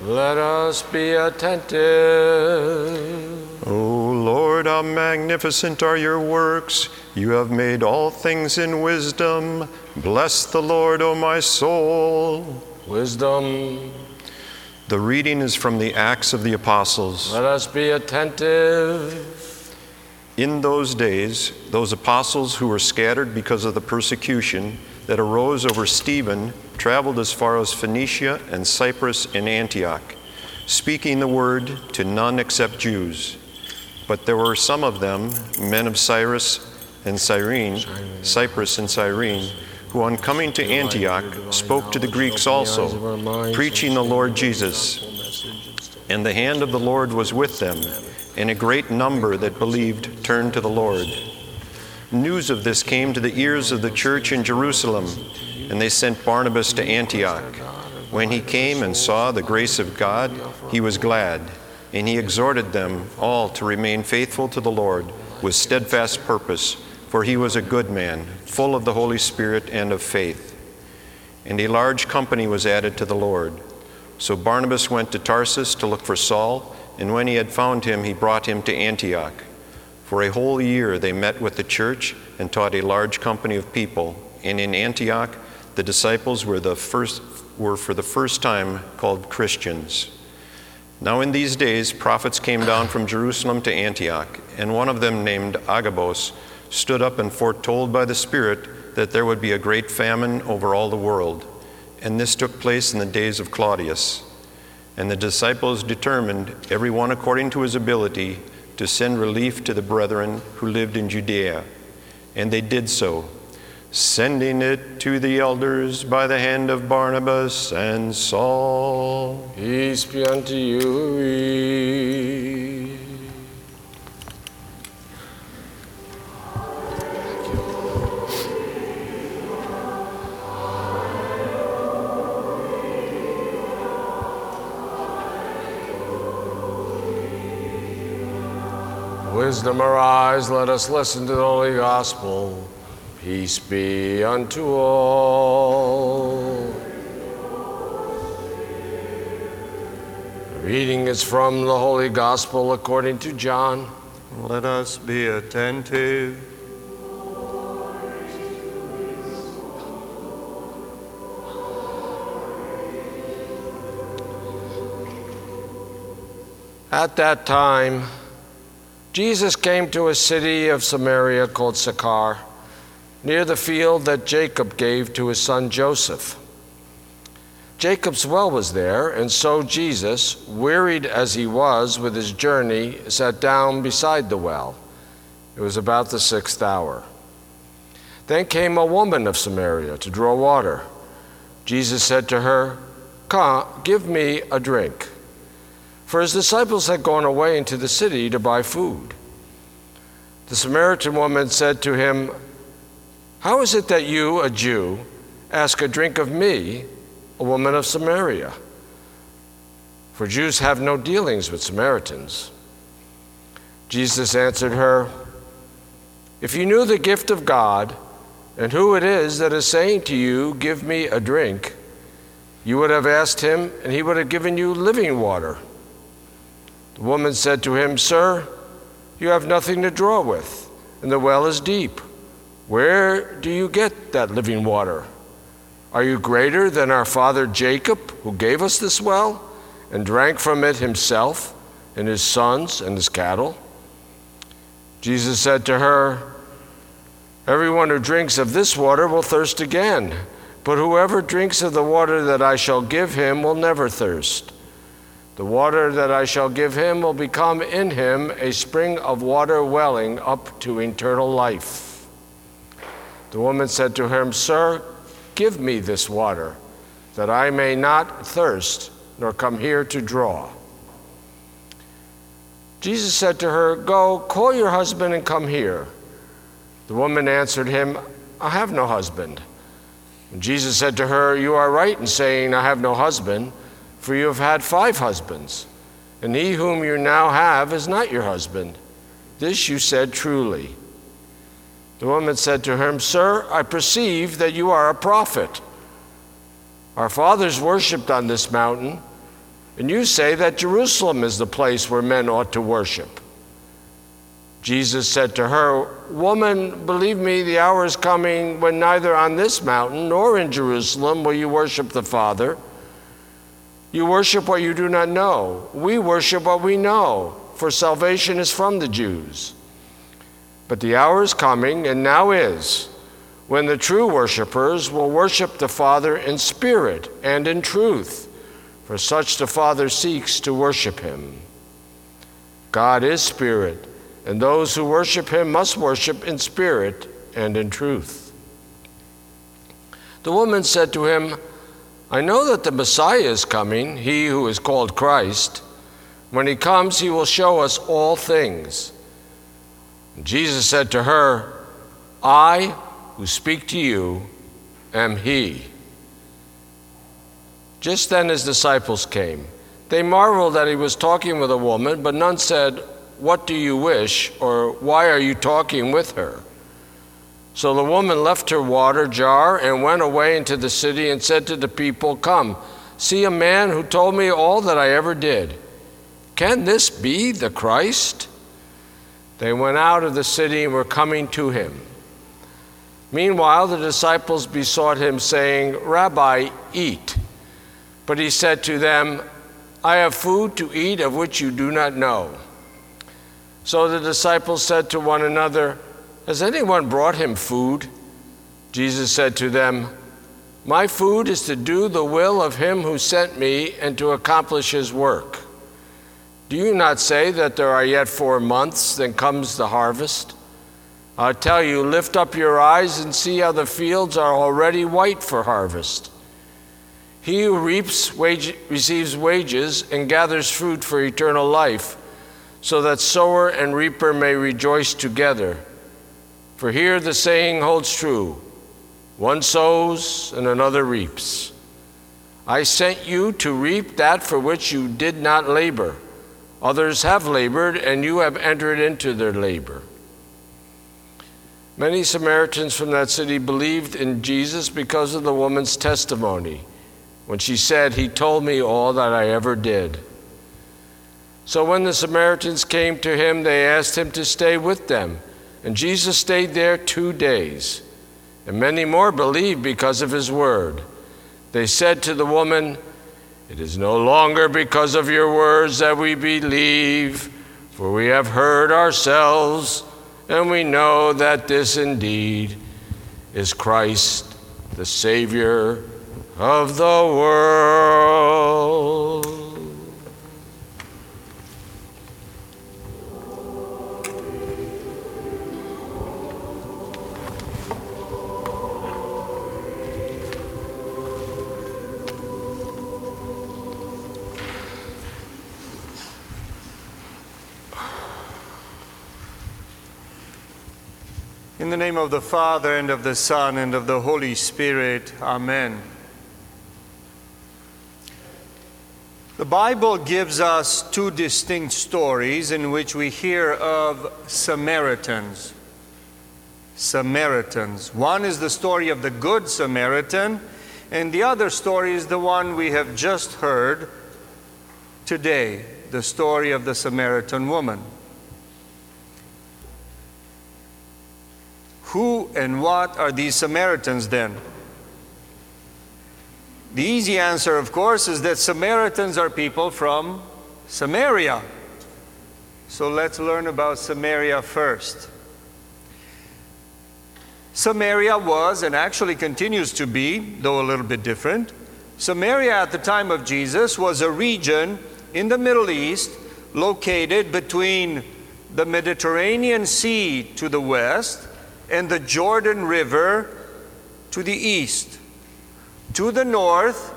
Let us be attentive. O Lord, how magnificent are your works! You have made all things in wisdom. Bless the Lord, O my soul. Wisdom. The reading is from the Acts of the Apostles. Let us be attentive. In those days, those apostles who were scattered because of the persecution that arose over Stephen traveled as far as Phoenicia and Cyprus and Antioch, speaking the word to none except Jews. But there were some of them, men of Cyrus and Cyrene, Cyprus and Cyrene, who on coming to Antioch spoke to the Greeks also, preaching the Lord Jesus. And the hand of the Lord was with them, and a great number that believed turned to the Lord. News of this came to the ears of the church in Jerusalem, and they sent Barnabas to Antioch. When he came and saw the grace of God, he was glad, and he exhorted them all to remain faithful to the Lord with steadfast purpose, for he was a good man, full of the Holy Spirit and of faith. And a large company was added to the Lord. So Barnabas went to Tarsus to look for Saul, and when he had found him, he brought him to Antioch. For a whole year they met with the church and taught a large company of people. And in Antioch, the disciples were, the first, were for the first time called Christians. Now, in these days, prophets came down from Jerusalem to Antioch, and one of them, named Agabus, stood up and foretold by the Spirit that there would be a great famine over all the world. And this took place in the days of Claudius. And the disciples determined, every one according to his ability, to send relief to the brethren who lived in Judea. And they did so, sending it to the elders by the hand of Barnabas and Saul. Peace be unto you. Wisdom arise, let us listen to the Holy Gospel. Peace be unto all. The reading is from the Holy Gospel according to John. Let us be attentive. At that time, Jesus came to a city of Samaria called Sychar, near the field that Jacob gave to his son Joseph. Jacob's well was there, and so Jesus, wearied as he was with his journey, sat down beside the well. It was about the sixth hour. Then came a woman of Samaria to draw water. Jesus said to her, Come, give me a drink. For his disciples had gone away into the city to buy food. The Samaritan woman said to him, How is it that you, a Jew, ask a drink of me, a woman of Samaria? For Jews have no dealings with Samaritans. Jesus answered her, If you knew the gift of God and who it is that is saying to you, Give me a drink, you would have asked him, and he would have given you living water. The woman said to him, Sir, you have nothing to draw with, and the well is deep. Where do you get that living water? Are you greater than our father Jacob, who gave us this well and drank from it himself and his sons and his cattle? Jesus said to her, Everyone who drinks of this water will thirst again, but whoever drinks of the water that I shall give him will never thirst. The water that I shall give him will become in him a spring of water welling up to eternal life. The woman said to him, Sir, give me this water, that I may not thirst, nor come here to draw. Jesus said to her, Go, call your husband and come here. The woman answered him, I have no husband. And Jesus said to her, You are right in saying, I have no husband, for you have had five husbands, and he whom you now have is not your husband. This you said truly. The woman said to him, Sir, I perceive that you are a prophet. Our fathers worshipped on this mountain, and you say that Jerusalem is the place where men ought to worship. Jesus said to her, Woman, believe me, the hour is coming when neither on this mountain nor in Jerusalem will you worship the Father. You worship what you do not know. We worship what we know, for salvation is from the Jews. But the hour is coming, and now is, when the true worshipers will worship the Father in spirit and in truth, for such the Father seeks to worship him. God is spirit and those who worship him must worship in spirit and in truth. The woman said to him, I know that the Messiah is coming, he who is called Christ. When he comes, he will show us all things. Jesus said to her, I who speak to you am he. Just then his disciples came. They marveled that he was talking with a woman, but none said, what do you wish? or Why are you talking with her? So the woman left her water jar and went away into the city and said to the people, Come, see a man who told me all that I ever did. Can this be the Christ? They went out of the city and were coming to him. Meanwhile, the disciples besought him, saying, Rabbi, eat. But he said to them, I have food to eat of which you do not know. So the disciples said to one another, Has anyone brought him food? Jesus said to them, My food is to do the will of him who sent me and to accomplish his work. Do you not say that there are yet four months, then comes the harvest? I tell you, lift up your eyes and see how the fields are already white for harvest. He who reaps wage, receives wages and gathers fruit for eternal life so that sower and reaper may rejoice together. For here the saying holds true one sows and another reaps. I sent you to reap that for which you did not labor. Others have labored, and you have entered into their labor. Many Samaritans from that city believed in Jesus because of the woman's testimony when she said, He told me all that I ever did. So when the Samaritans came to him, they asked him to stay with them. And Jesus stayed there two days. And many more believed because of his word. They said to the woman, It is no longer because of your words that we believe, for we have heard ourselves, and we know that this indeed is Christ, the Savior of the world. Father, and of the Son, and of the Holy Spirit, Amen. The Bible gives us two distinct stories in which we hear of Samaritans. Samaritans. One is the story of the Good Samaritan, and the other story is the one we have just heard today the story of the Samaritan woman. Who and what are these Samaritans then? The easy answer, of course, is that Samaritans are people from Samaria. So let's learn about Samaria first. Samaria was, and actually continues to be, though a little bit different, Samaria at the time of Jesus was a region in the Middle East located between the Mediterranean Sea to the west and the Jordan River to the east. To the north,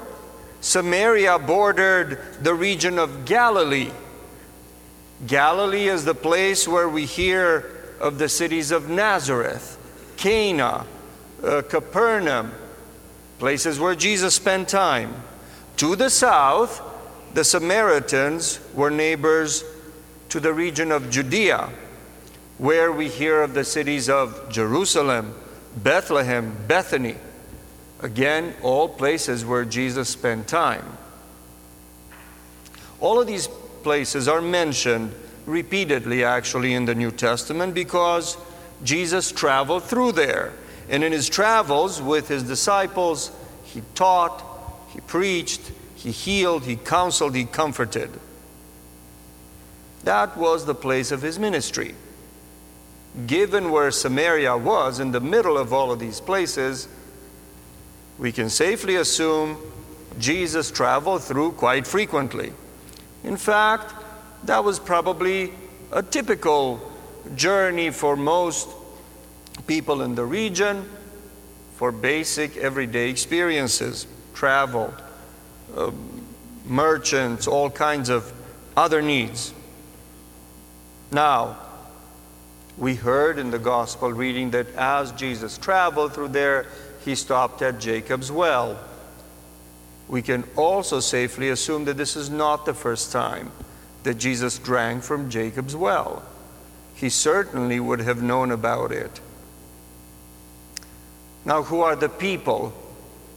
Samaria bordered the region of Galilee. Galilee is the place where we hear of the cities of Nazareth, Cana, uh, Capernaum, places where Jesus spent time. To the south, the Samaritans were neighbors to the region of Judea where we hear of the cities of Jerusalem, Bethlehem, Bethany. Again, all places where Jesus spent time. All of these places are mentioned repeatedly, actually, in the New Testament because Jesus traveled through there. And in his travels with his disciples, he taught, he preached, he healed, he counseled, he comforted. That was the place of his ministry. Given where Samaria was, in the middle of all of these places, we can safely assume Jesus traveled through quite frequently. In fact, that was probably a typical journey for most people in the region for basic everyday experiences, travel, uh, merchants, all kinds of other needs. Now, we heard in the gospel reading that as Jesus traveled through there, he stopped at Jacob's well. We can also safely assume that this is not the first time that Jesus drank from Jacob's well. He certainly would have known about it. Now, who are the people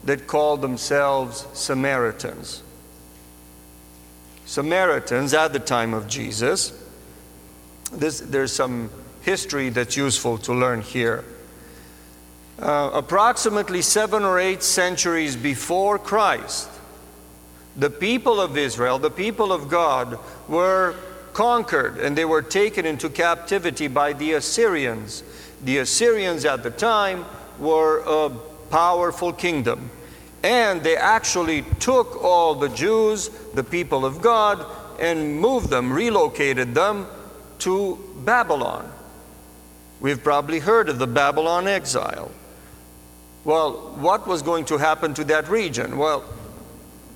that call themselves Samaritans? Samaritans at the time of Jesus, this, there's some history that's useful to learn here. Uh, approximately seven or eight centuries before Christ, the people of Israel, the people of God, were conquered and they were taken into captivity by the Assyrians. The Assyrians at the time were a powerful kingdom. And they actually took all the Jews, the people of God, and moved them, relocated them to Babylon. We've probably heard of the Babylon exile. Well, what was going to happen to that region? Well,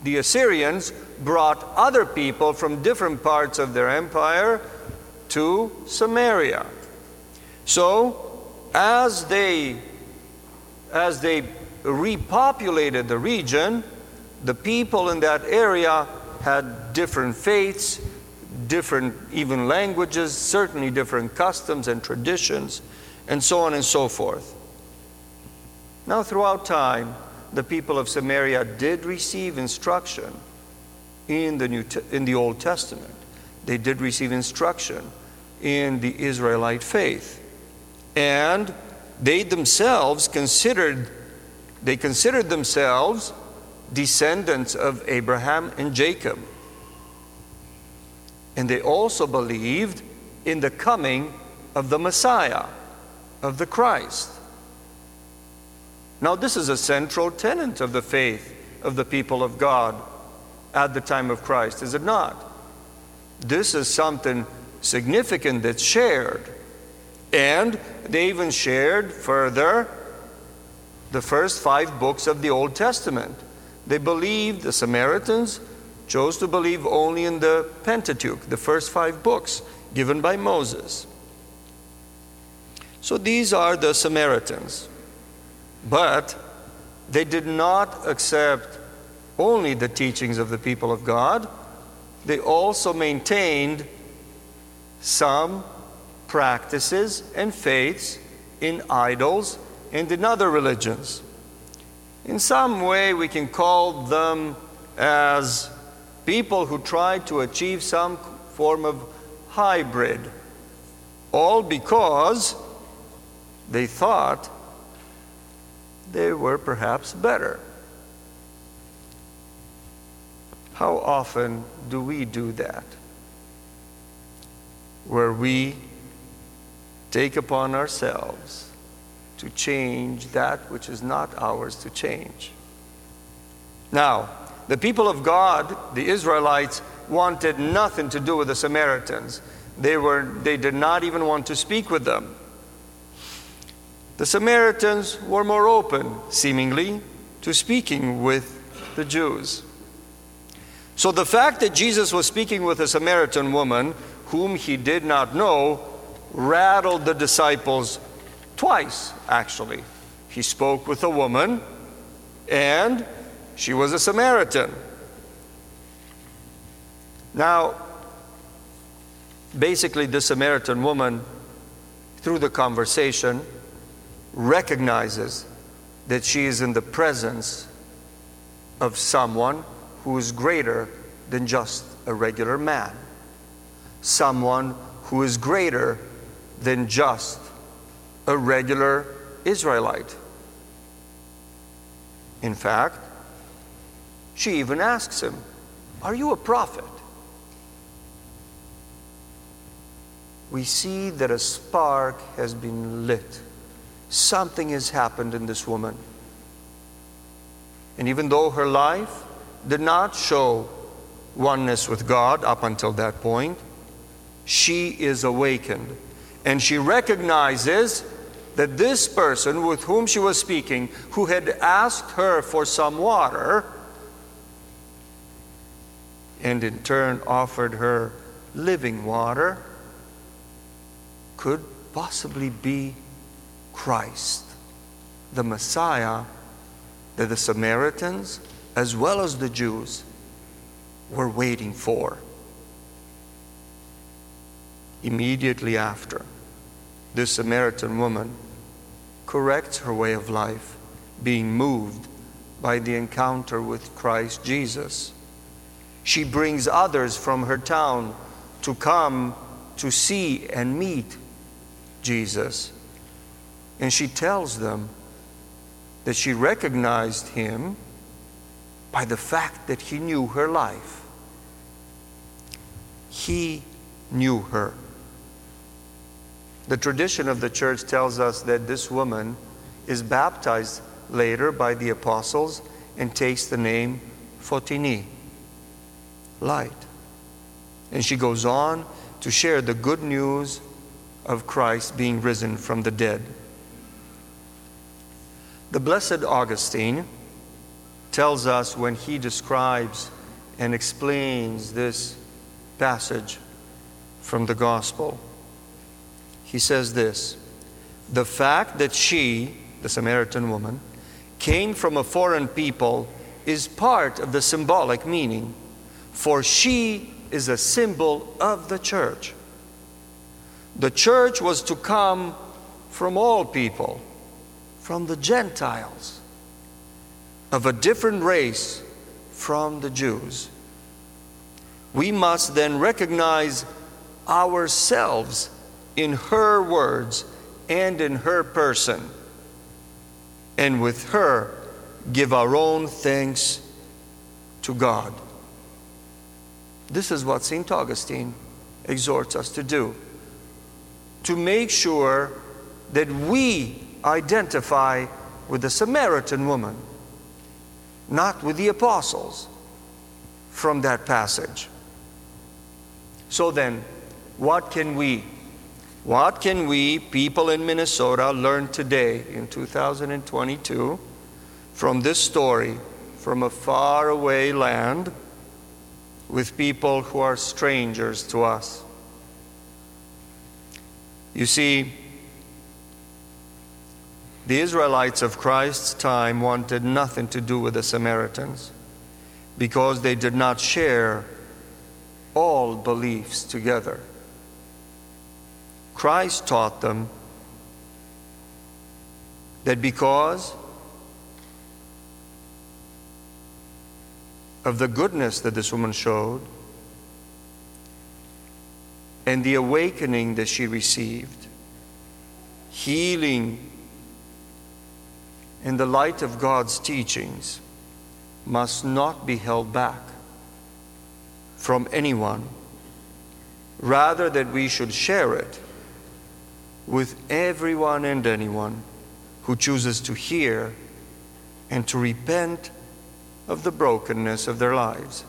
the Assyrians brought other people from different parts of their empire to Samaria. So, as they as they repopulated the region, the people in that area had different faiths, different even languages, certainly different customs and traditions, and so on and so forth. Now, throughout time, the people of Samaria did receive instruction in the, New in the Old Testament. They did receive instruction in the Israelite faith. And they themselves considered they considered themselves descendants of Abraham and Jacob. And they also believed in the coming of the Messiah, of the Christ. Now, this is a central tenet of the faith of the people of God at the time of Christ, is it not? This is something significant that's shared. And they even shared further the first five books of the Old Testament. They believed, the Samaritans chose to believe only in the Pentateuch, the first five books given by Moses. So these are the Samaritans. But they did not accept only the teachings of the people of God, they also maintained some practices and faiths in idols and in other religions. In some way, we can call them as people who tried to achieve some form of hybrid, all because they thought they were perhaps better. How often do we do that? Where we take upon ourselves to change that which is not ours to change. Now, the people of God, the Israelites, wanted nothing to do with the Samaritans. They, were, they did not even want to speak with them. The Samaritans were more open, seemingly, to speaking with the Jews. So the fact that Jesus was speaking with a Samaritan woman whom he did not know rattled the disciples twice, actually. He spoke with a woman, and she was a Samaritan. Now, basically, the Samaritan woman, through the conversation, recognizes that she is in the presence of someone who is greater than just a regular man, someone who is greater than just a regular Israelite. In fact, she even asks him, Are you a prophet? We see that a spark has been lit. Something has happened in this woman. And even though her life did not show oneness with God up until that point, she is awakened. And she recognizes that this person with whom she was speaking, who had asked her for some water, and in turn offered her living water, could possibly be Christ, the Messiah that the Samaritans, as well as the Jews, were waiting for. Immediately after, this Samaritan woman corrects her way of life, being moved by the encounter with Christ Jesus. She brings others from her town to come to see and meet Jesus. And she tells them that she recognized him by the fact that he knew her life. He knew her. The tradition of the church tells us that this woman is baptized later by the apostles and takes the name Fotini, light. And she goes on to share the good news of Christ being risen from the dead. The Blessed Augustine tells us when he describes and explains this passage from the Gospel. He says this The fact that she, the Samaritan woman, came from a foreign people is part of the symbolic meaning, for she is a symbol of the church. The church was to come from all people, from the Gentiles, of a different race from the Jews. We must then recognize ourselves in her words and in her person, and with her give our own thanks to God. This is what St. Augustine exhorts us to do to make sure that we identify with the Samaritan woman, not with the apostles from that passage. So then, what can we, what can we, people in Minnesota, learn today in 2022 from this story from a faraway land with people who are strangers to us? You see, the Israelites of Christ's time wanted nothing to do with the Samaritans because they did not share all beliefs together. Christ taught them that because of the goodness that this woman showed, and the awakening that she received, healing in the light of God's teachings, must not be held back from anyone. Rather, that we should share it with everyone and anyone who chooses to hear and to repent of the brokenness of their lives.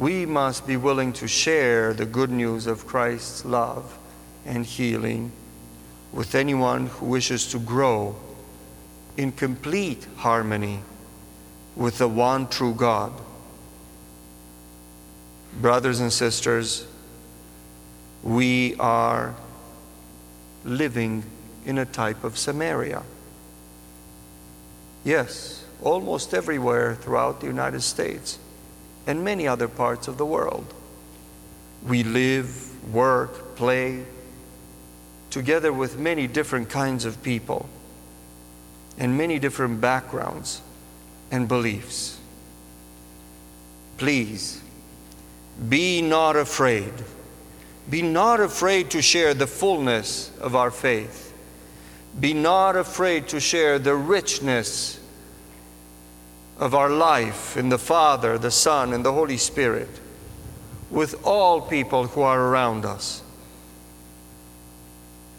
we must be willing to share the good news of Christ's love and healing with anyone who wishes to grow in complete harmony with the one true God. Brothers and sisters, we are living in a type of Samaria. Yes, almost everywhere throughout the United States and many other parts of the world. We live, work, play together with many different kinds of people and many different backgrounds and beliefs. please be not afraid. Be not afraid to share the fullness of our faith. Be not afraid to share the richness of our life in the Father, the Son, and the Holy Spirit with all people who are around us.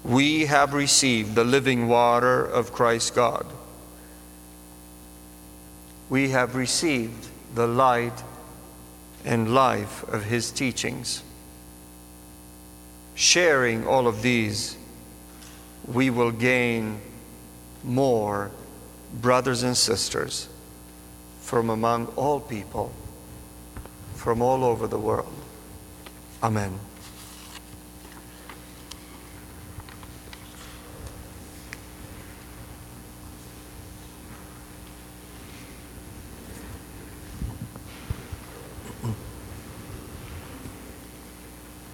We have received the living water of Christ God. We have received the light and life of His teachings. Sharing all of these, we will gain more brothers and sisters from among all people, from all over the world. Amen.